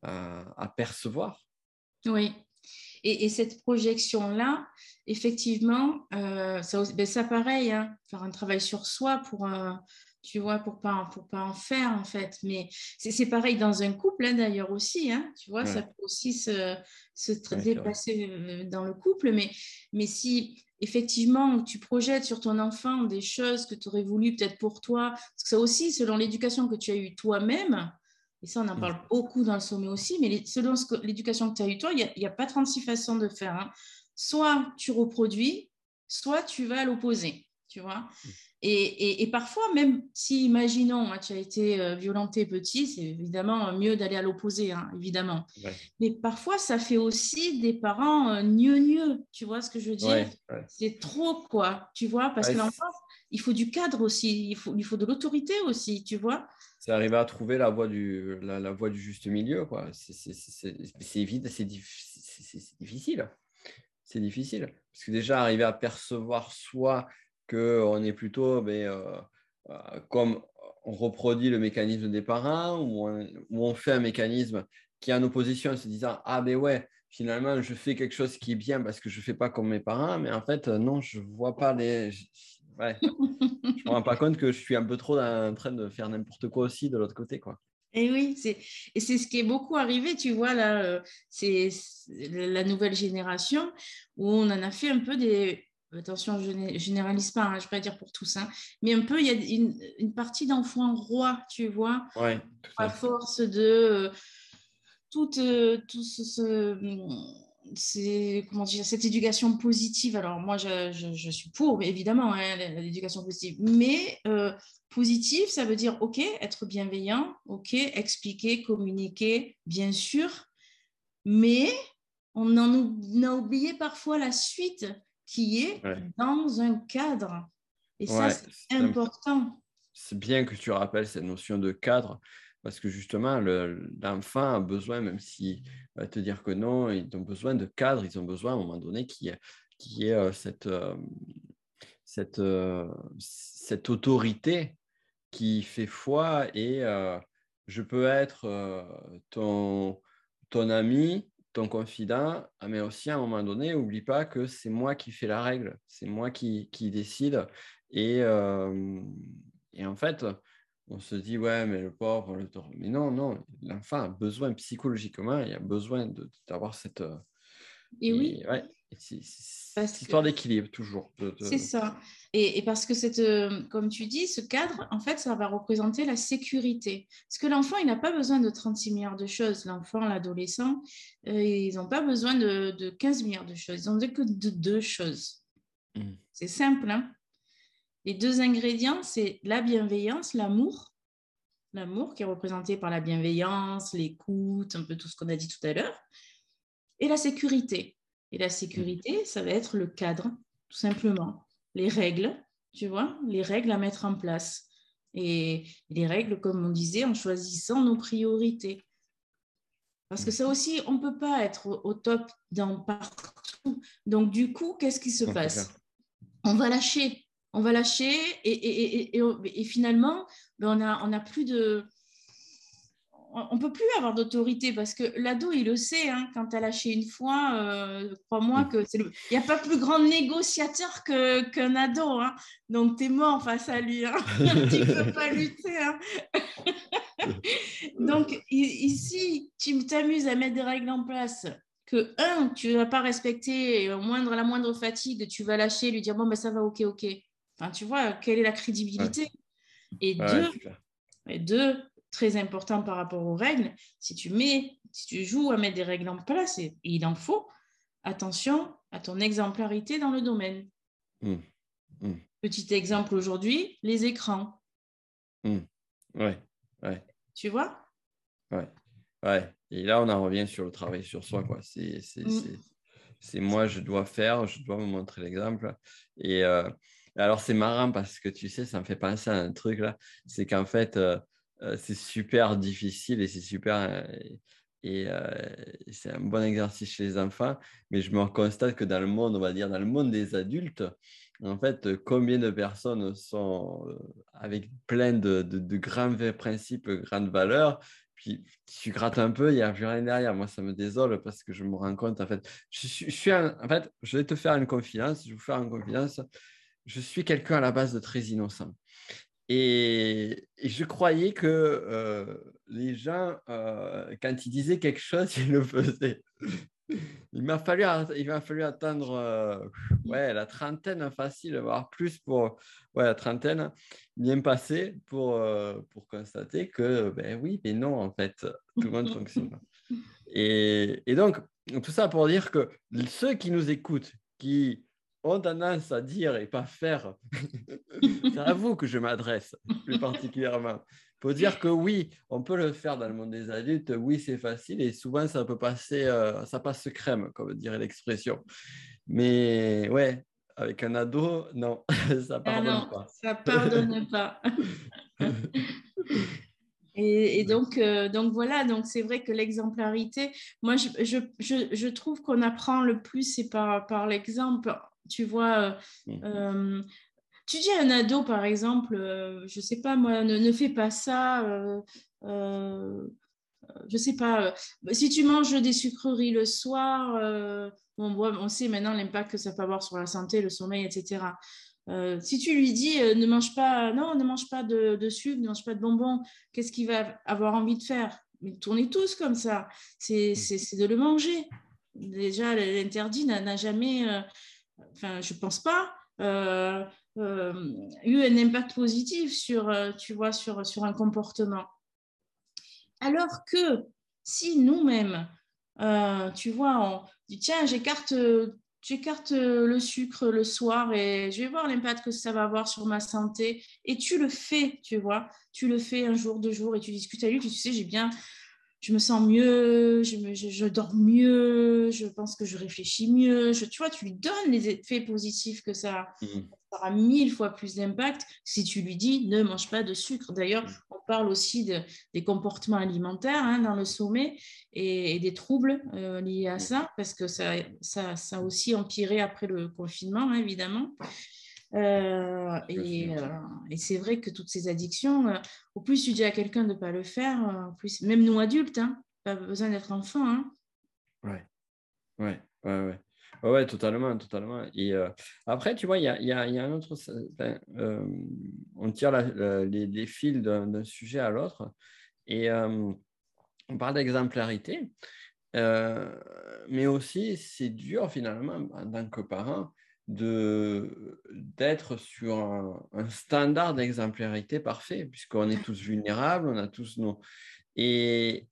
à percevoir. Oui, et, cette projection-là, effectivement, euh, ça, ben ça pareil, hein, faire un travail sur soi pour, euh, tu vois, pour pas, pour pas en faire en fait. Mais c'est pareil dans un couple hein, d'ailleurs aussi, hein, tu vois, ça peut aussi se, se déplacer euh, dans le couple. Mais, mais si effectivement tu projettes sur ton enfant des choses que tu aurais voulu peut-être pour toi, parce que ça aussi, selon l'éducation que tu as eue toi-même, et ça, on en mm. parle beaucoup dans le sommet aussi, mais selon l'éducation que tu as eue toi, il n'y a, pas 36 façons de faire. Hein. Soit tu reproduis, soit tu vas à l'opposé, tu vois. Mm. Et, parfois, même si, imaginons, hein, tu as été euh, violenté petit, c'est évidemment mieux d'aller à l'opposé, hein, évidemment. Mais parfois, ça fait aussi des parents euh, gneux tu vois ce que je veux dire? C'est trop, quoi, tu vois, parce que l'enfant, il faut du cadre aussi, il faut, il faut de l'autorité aussi, tu vois? C'est arriver à trouver la voie du, la, la voie du juste milieu. C'est évident, c'est difficile. C'est difficile. Parce que déjà, arriver à percevoir soit qu'on est plutôt mais, ben, euh, euh, comme on reproduit le mécanisme des parents ou on, on, fait un mécanisme qui est en opposition en se disant Ah ben ouais, finalement, je fais quelque chose qui est bien parce que je ne fais pas comme mes parents, mais en fait, non, je ne vois pas les ouais. je me rends pas compte que je suis un peu trop en train de faire n'importe quoi aussi de l'autre côté, quoi. Et oui, c'est, et c'est ce qui est beaucoup arrivé, tu vois, là, euh, c'est la nouvelle génération où on en a fait un peu des. Attention, je ne généralise pas, hein, je ne vais pas dire pour tous, hein, mais un peu, il y a une, une partie d'enfants rois, tu vois, ouais, à force de euh, tout, euh, tout ce c'est comment dire cette éducation positive. Alors moi, je, je, suis pour, évidemment, hein, l'éducation positive. Mais euh, positive, ça veut dire ok, être bienveillant, ok, expliquer, communiquer, bien sûr. Mais on en a oublié parfois la suite qui est dans un cadre. Et ça, c'est important. c'est bien que tu rappelles cette notion de cadre, parce que justement, l'enfant a besoin, même s'il va te dire que non, ils ont besoin de cadre, ils ont besoin à un moment donné qu'il y ait, euh, cette, euh, cette, euh, cette autorité qui fait foi et je peux être ton, ton ami, ton confident, mais aussi à un moment donné, n'oublie pas que c'est moi qui fais la règle, c'est moi qui, qui décide. Et, et en fait, on se dit, ouais, mais le pauvre, le taureau. Mais non, non, l'enfant a besoin psychologiquement, il a besoin d'avoir cette. Euh, et, oui. Ouais, c'est histoire d'équilibre, toujours. C'est ça. Et, parce que, cette, euh, comme tu dis, ce cadre, en fait, ça va représenter la sécurité. Parce que l'enfant, il n'a pas besoin de 36 milliards de choses. L'enfant, l'adolescent, euh, ils n'ont pas besoin de, de, 15 milliards de choses. Ils n'ont que de deux choses. Mmh. C'est simple, hein les deux ingrédients, c'est la bienveillance, l'amour. L'amour qui est représenté par la bienveillance, l'écoute, un peu tout ce qu'on a dit tout à l'heure. Et la sécurité. Et la sécurité, ça va être le cadre, tout simplement. Les règles, tu vois, les règles à mettre en place. Et les règles, comme on disait, en choisissant nos priorités. Parce que ça aussi, on ne peut pas être au top dans partout. Donc, du coup, qu'est-ce qui se passe On va lâcher on va lâcher et, et, finalement, ben, on n'a on a plus de... On ne peut plus avoir d'autorité parce que l'ado, il le sait, hein, quand tu as lâché une fois, euh, crois-moi que il n'y a pas plus grand négociateur qu'un ado. Hein. donc, tu es mort face à lui. Hein. tu ne peux pas lutter. Donc, ici, tu t'amuses à mettre des règles en place que, un, tu ne vas pas respecter, et au moindre, à la moindre fatigue, tu vas lâcher, lui dire, bon, ben, ça va, ok, ok tu vois, quelle est la crédibilité? Et, deux, et deux, très important par rapport aux règles, si tu mets, si tu joues à mettre des règles en place, et, il en faut, attention à ton exemplarité dans le domaine. Mmh. Mmh. Petit exemple aujourd'hui, les écrans. Mmh. Ouais, ouais. Tu vois? Ouais, ouais. Et là, on en revient sur le travail sur soi, quoi. C'est moi, je dois faire, je dois me montrer l'exemple. Et, euh, alors, c'est marrant parce que tu sais, ça me fait penser à un truc là. C'est qu'en fait, euh, c'est super difficile et c'est super. Euh, et c'est un bon exercice chez les enfants. Mais je me constate que dans le monde, on va dire, dans le monde des adultes, en fait, combien de personnes sont avec plein de, de, grands principes, grandes valeurs, puis tu grattes un peu, il n'y a plus rien derrière. Moi, ça me désole parce que je me rends compte, en fait, je suis, en fait, je vais te faire une confidence, je vais vous faire une confidence je suis quelqu'un à la base de très innocent. Et, je croyais que euh, les gens, euh, quand ils disaient quelque chose, ils le faisaient. Il m'a fallu, il m'a fallu attendre euh, ouais, la trentaine facile, voire plus pour ouais, la trentaine bien passée pour, pour constater que, ben oui, mais non, en fait, tout le monde fonctionne. Et, et donc, tout ça pour dire que ceux qui nous écoutent, qui ont tendance à dire et pas faire. c'est à vous que je m'adresse plus particulièrement. Pour dire que oui, on peut le faire dans le monde des adultes, oui, c'est facile et souvent ça peut passer, euh, ça passe crème, comme dirait l'expression. Mais ouais, avec un ado, non, ça ah pardonne non, pas. Ça pardonne pas. Et, donc, euh, donc voilà, donc c'est vrai que l'exemplarité, moi je, je, je, je trouve qu'on apprend le plus, c'est par, par l'exemple. Tu vois, euh, mmh. euh, tu dis à un ado, par exemple, euh, je sais pas, moi, ne, fais pas ça. je sais pas, si tu manges des sucreries le soir, on, on sait maintenant l'impact que ça peut avoir sur la santé, le sommeil, etc. si tu lui dis ne mange pas, non, ne mange pas de, sucre, ne mange pas de bonbons, qu'est-ce qu'il va avoir envie de faire? Mais tournez tous comme ça, c'est mmh. de le manger. Déjà, l'interdit n'a jamais enfin, je pense pas, euh, euh, eu un impact positif sur, euh, tu vois, sur, sur un comportement. Alors que si nous-mêmes, tu vois, on dit tiens, j'écarte j'écarte le sucre le soir et je vais voir l'impact que ça va avoir sur ma santé. Et tu le fais, tu vois, tu le fais un jour, deux jours et tu discutes à lui, tu sais, j'ai bien, je me sens mieux, je, me, je, dors mieux, je pense que je réfléchis mieux. Je, tu vois, tu lui donnes les effets positifs que ça, mmh. ça aura mille fois plus d'impact si tu lui dis ne mange pas de sucre. D'ailleurs, mm. on parle aussi de, des comportements alimentaires hein, dans le sommet et, des troubles euh, liés à mm. ça, parce que ça, ça, ça, a aussi empiré après le confinement, hein, évidemment. Euh, et, euh, et c'est vrai que toutes ces addictions, au plus tu dis à quelqu'un de ne pas le faire, plus, même nous adultes, hein, pas besoin d'être enfant. Hein. Ouais, ouais, ouais, ouais. Ouais, totalement, totalement. Et euh, après, tu vois, il y a, y, a, y a, un autre. Euh, on tire les, les, fils d'un sujet à l'autre. Et euh, on parle d'exemplarité. mais aussi, c'est dur finalement, en tant que parent, d'être sur un, standard d'exemplarité parfait, puisqu'on est tous vulnérables, on a tous nos. Et,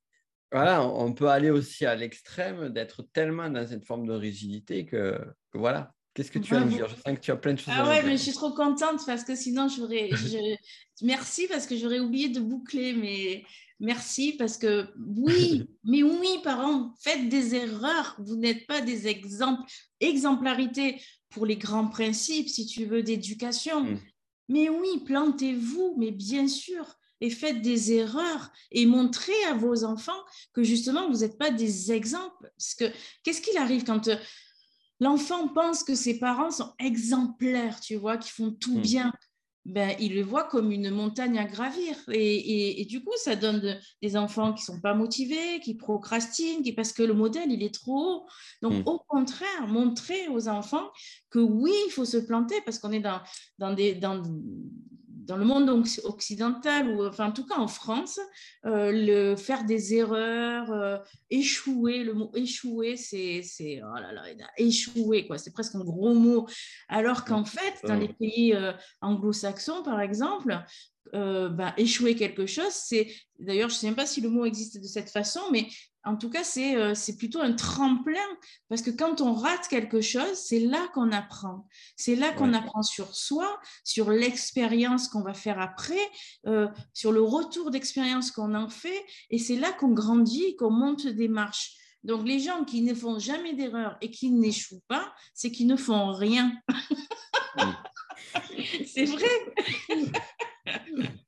voilà, on peut aller aussi à l'extrême d'être tellement dans cette forme de rigidité que, voilà. Qu'est-ce que tu as à dire? Je sens que tu as plein de choses ah à ouais, mais je suis trop contente parce que sinon j'aurais. Merci parce que j'aurais oublié de boucler, mais merci parce que oui, mais oui, parents, faites des erreurs. Vous n'êtes pas des exemples. Exemplarité pour les grands principes, si tu veux, d'éducation. Mmh. Mais oui, plantez-vous, mais bien sûr et faites des erreurs et montrez à vos enfants que justement, vous n'êtes pas des exemples. Parce que qu'est-ce qu'il arrive quand euh, l'enfant pense que ses parents sont exemplaires, tu vois, qui font tout hmm. bien ben, il le voit comme une montagne à gravir. Et, du coup, ça donne des enfants qui ne sont pas motivés, qui procrastinent, qui, parce que le modèle, il est trop haut. Donc, hmm. au contraire, montrer aux enfants que oui, il faut se planter parce qu'on est dans, dans, des, dans, dans le monde occidental, ou enfin en tout cas en France, euh, le, faire des erreurs, euh, échouer, le mot échouer, c'est, c'est oh là là, échouer, quoi, c'est presque un gros mot. Alors qu'en fait, dans les pays euh, anglo-saxons, par exemple, ben, échouer quelque chose, c'est d'ailleurs, je ne sais même pas si le mot existe de cette façon, mais en tout cas, euh, c'est plutôt un tremplin parce que quand on rate quelque chose, c'est là qu'on apprend. C'est là qu'on apprend sur soi, sur l'expérience qu'on va faire après, euh, sur le retour d'expérience qu'on en fait. Et c'est là qu'on grandit, qu'on monte des marches. Donc, les gens qui ne font jamais d'erreur et qui n'échouent pas, c'est qu'ils ne font rien. c'est vrai.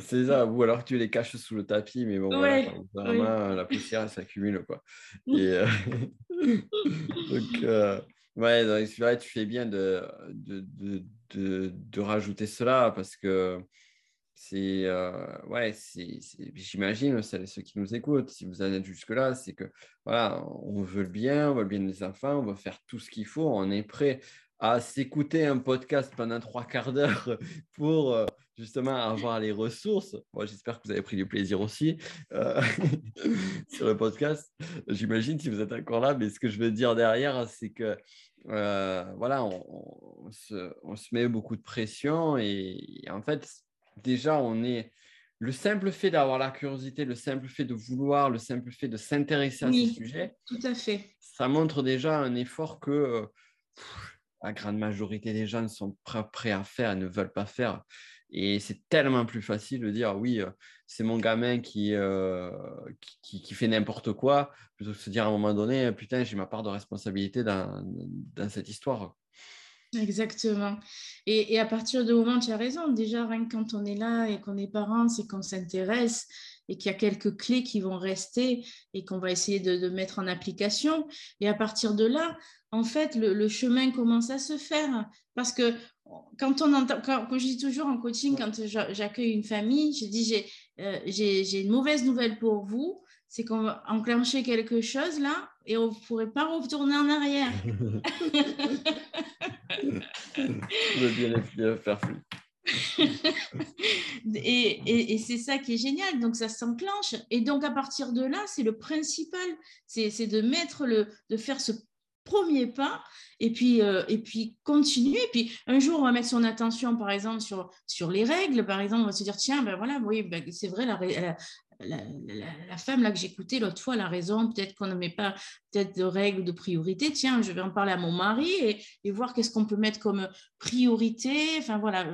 c'est ça, ou alors tu les caches sous le tapis, mais bon, vraiment, la poussière s'accumule. quoi. Et, euh, donc, euh, ouais, tu fais bien de, de, de, de, rajouter cela parce que c'est, euh, ouais, c'est, j'imagine, ceux qui nous écoutent, si vous en êtes jusque-là, c'est que, voilà, on veut le bien, on veut le bien des enfants, on va faire tout ce qu'il faut, on est prêt à s'écouter un podcast pendant trois quarts d'heure pour euh, justement avoir les ressources. Moi, j'espère que vous avez pris du plaisir aussi euh, sur le podcast. J'imagine si vous êtes encore là, mais ce que je veux dire derrière, c'est que euh, voilà, on, se, met beaucoup de pression et, en fait, déjà, on est le simple fait d'avoir la curiosité, le simple fait de vouloir, le simple fait de s'intéresser à ce sujet, tout à fait. Ça montre déjà un effort que la grande majorité des gens ne sont pas prêts à faire et ne veulent pas faire. Et c'est tellement plus facile de dire oui, euh, c'est mon gamin euh, qui, qui, fait n'importe quoi, plutôt que de se dire à un moment donné, putain, j'ai ma part de responsabilité dans, dans cette histoire. Exactement. Et, à partir du moment, tu as raison, déjà, quand on est là et qu'on est parent, c'est qu'on s'intéresse et qu'il y a quelques clés qui vont rester et qu'on va essayer de, de, mettre en application. Et à partir de là, en fait, le, chemin commence à se faire. Parce que quand on entend, quand, je dis toujours en coaching, quand j'accueille une famille, je dis euh, j'ai une mauvaise nouvelle pour vous, c'est qu'on va enclencher quelque chose là et on ne pourrait pas retourner en arrière. je bien faire et, et, et c'est ça qui est génial. Donc, ça s'enclenche. Et donc, à partir de là, c'est le principal. C'est de mettre le, de faire ce premier pas et puis, euh, et puis continuer. Et puis un jour, on va mettre son attention, par exemple, sur, sur les règles. Par exemple, on va se dire, tiens, ben voilà, oui, ben, c'est vrai, la, la, la, femme là que j'écoutais l'autre fois, a raison, peut-être qu'on ne met pas peut-être de règles de priorité. Tiens, je vais en parler à mon mari et, voir qu'est-ce qu'on peut mettre comme priorité. Enfin voilà,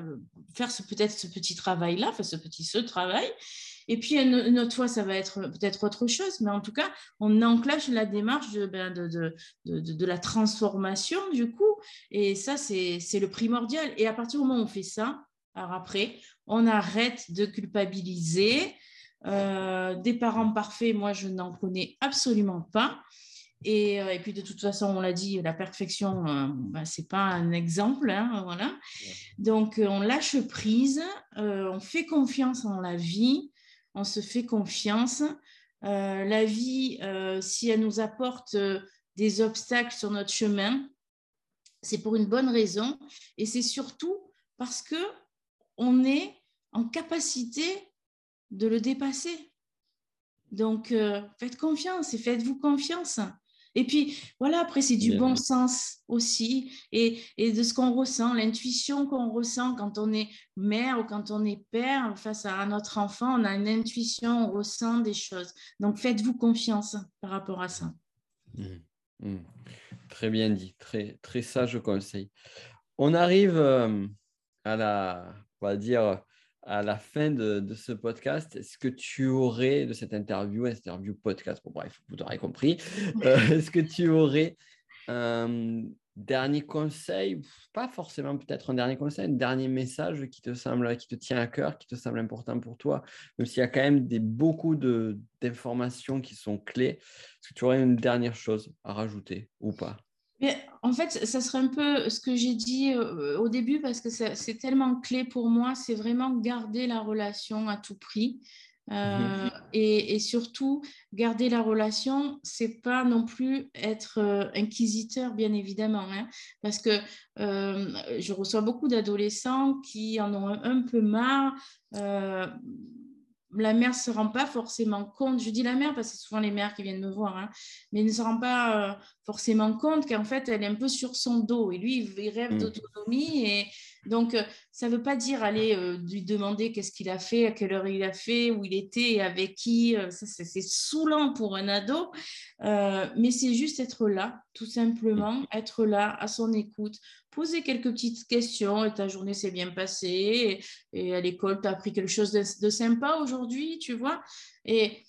faire ce, peut-être ce petit travail-là, faire ce petit ce travail. Et puis une, autre fois, ça va être peut-être autre chose, mais en tout cas, on enclenche la démarche de, ben, de, de, de, la transformation du coup. Et ça, c'est le primordial. Et à partir du moment où on fait ça, alors après, on arrête de culpabiliser. Euh, des parents parfaits, moi, je n'en connais absolument pas. Et, euh, et, puis de toute façon, on l'a dit, la perfection, euh, ben, ce n'est pas un exemple. Hein, voilà. Donc on lâche prise, on fait confiance en la vie, on se fait confiance. la vie, si elle nous apporte des obstacles sur notre chemin, c'est pour une bonne raison. Et c'est surtout parce que on est en capacité de le dépasser. Donc, euh, faites confiance et faites-vous confiance. Et puis, voilà, après, c'est du bon sens aussi et, de ce qu'on ressent, l'intuition qu'on ressent quand on est mère ou quand on est père face à notre enfant, on a une intuition, on ressent des choses. Donc, faites-vous confiance par rapport à ça. Mmh. Mmh. Très bien dit, très, très sage conseil. On arrive euh, à la, on va dire, à la fin de, ce podcast, est-ce que tu aurais, de cette interview, interview podcast, bon bref, vous aurez compris, euh, est-ce que tu aurais un dernier conseil, pas forcément peut-être un dernier conseil, un dernier message qui te semble, qui te tient à cœur, qui te semble important pour toi, même s'il y a quand même des, beaucoup d'informations qui sont clés, est-ce que tu aurais une dernière chose à rajouter ou pas? En fait, ça serait un peu ce que j'ai dit euh, au début parce que c'est tellement clé pour moi, c'est vraiment garder la relation à tout prix. Euh, mhm. et, surtout, garder la relation, c'est pas non plus être euh, inquisiteur, bien évidemment, hein, parce que je reçois beaucoup d'adolescents qui en ont un, peu marre la mère ne se rend pas forcément compte, je dis la mère parce que c'est souvent les mères qui viennent me voir, hein, mais ne se rend pas euh, forcément compte qu'en fait elle est un peu sur son dos et lui il rêve mm. d'autonomie et donc euh, ça ne veut pas dire aller euh, lui demander qu'est-ce qu'il a fait, à quelle heure il a fait, où il était avec qui, c'est saoulant pour un ado, mais c'est juste être là, tout simplement, être là à son écoute, poser quelques petites questions. Et ta journée s'est bien passée et, à l'école, tu as appris quelque chose de, sympa aujourd'hui, tu vois. Et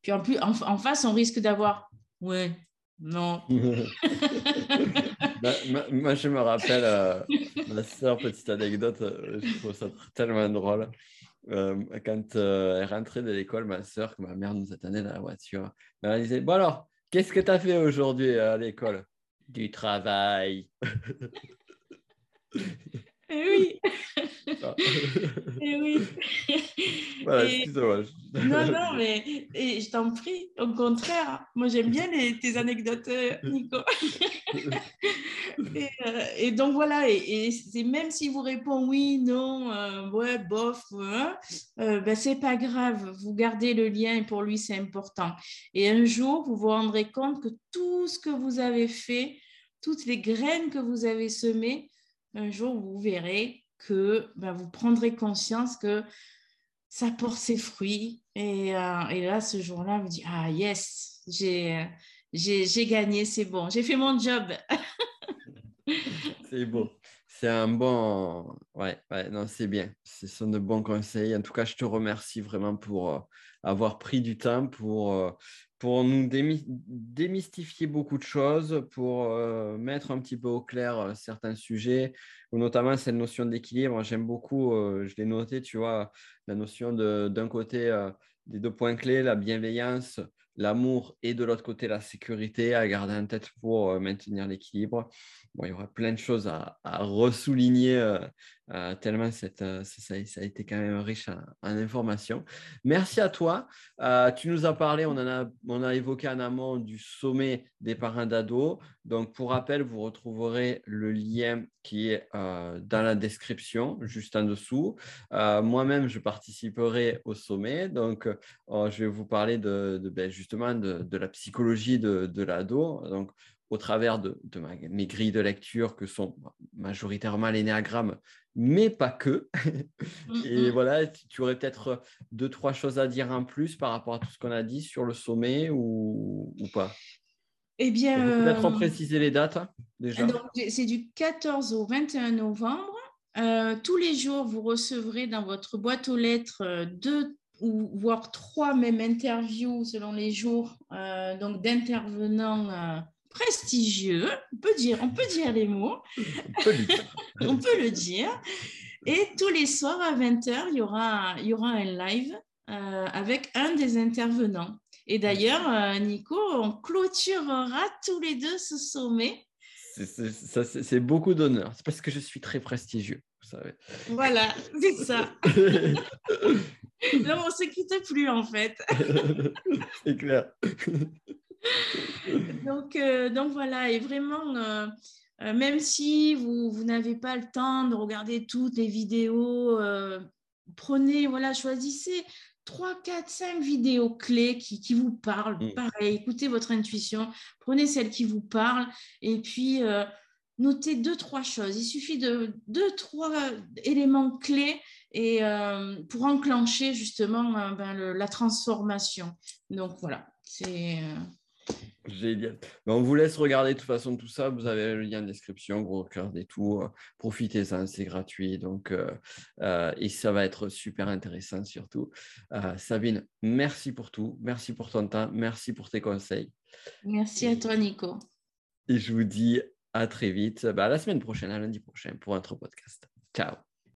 puis en, plus, en, face, on risque d'avoir Ouais, non. Bah, moi, je me rappelle, euh, ma soeur, petite anecdote, euh, je trouve ça tellement drôle. Euh, quand elle rentrait de l'école, ma soeur, que ma mère nous attendait dans la voiture, elle disait Bon alors, qu'est-ce que tu as fait aujourd'hui à l'école? Du travail. Eh oui. Eh oui. Voilà, excuse-moi. Non, non, mais et je t'en prie, au contraire. Moi, j'aime bien les, tes anecdotes, euh, Nico. Euh, et, donc, voilà, et, c'est même si vous répond oui, non, euh, ouais, bof, ben, c'est pas grave. Vous gardez le lien et pour lui, c'est important. Et un jour, vous vous rendrez compte que tout ce que vous avez fait, toutes les graines que vous avez semées, un jour, vous verrez que ben, vous prendrez conscience que ça porte ses fruits. Et, euh, là, ce jour-là, vous dites, ah yes, j'ai, gagné, c'est bon, j'ai fait mon job. c'est beau. C'est un bon... Ouais, ouais non, c'est bien. Ce sont de bons conseils. En tout cas, je te remercie vraiment pour euh, avoir pris du temps pour, euh, pour nous démystifier beaucoup de choses, pour euh, mettre un petit peu au clair euh, certains sujets, notamment cette notion d'équilibre. J'aime beaucoup, euh, je l'ai noté, tu vois, la notion d'un côté des deux points clés, la bienveillance, l'amour et de l'autre côté la sécurité à garder en tête pour maintenir l'équilibre. Bon, il y aura plein de choses à, à ressouligner euh, tellement euh, ça, a été quand même riche en, informations. Merci à toi. Euh, tu nous as parlé, on, a, évoqué en amont du sommet des parents d'ados. Donc, pour rappel, vous retrouverez le lien qui est dans la description, juste en dessous. Moi-même, je participerai au sommet. Donc, je vais vous parler ben, justement de, la psychologie de, de l'ado. Donc, au travers de, mes grilles de lecture que sont majoritairement l'énéagramme, mais pas que. et voilà, tu aurais peut-être deux, trois choses à dire en plus par rapport à tout ce qu'on a dit sur le sommet ou, pas? Eh bien. Peut-être en euh, préciser les dates hein, déjà. C'est du 14 au 21 novembre. Euh, tous les jours, vous recevrez dans votre boîte aux lettres euh, deux ou voire trois même interviews selon les jours, donc d'intervenants prestigieux, on peut dire, on peut dire les mots, on peut, on peut le dire. Et tous les soirs à 20h, il y aura, il y aura un live avec un des intervenants. Et d'ailleurs, euh, Nico, on clôturera tous les deux ce sommet. C'est beaucoup d'honneur. C'est parce que je suis très prestigieux, vous savez. Voilà, c'est ça. non, on ne se quitte plus, en fait. c'est clair. donc, euh, donc voilà, et vraiment, euh, même si vous, vous n'avez pas le temps de regarder toutes les vidéos, prenez, voilà, choisissez 3, 4, 5 vidéos clés qui, vous parlent. Mm. Pareil, écoutez votre intuition, prenez celle qui vous parle et puis euh, notez deux, trois choses. Il suffit de deux, trois éléments clés et, euh, pour enclencher justement euh, ben, la transformation. Donc voilà, c'est Génial. on vous laisse regarder de toute façon tout ça. Vous avez le lien en description. Vous regardez tout. Euh, profitez ça, c'est gratuit. Donc, euh, euh, et ça va être super intéressant surtout. Sabine, merci pour tout. Merci pour ton temps. Merci pour tes conseils. Merci à toi, Nico. Et je vous dis à très vite. Bah, à la semaine prochaine, à lundi prochain pour un autre podcast. Ciao.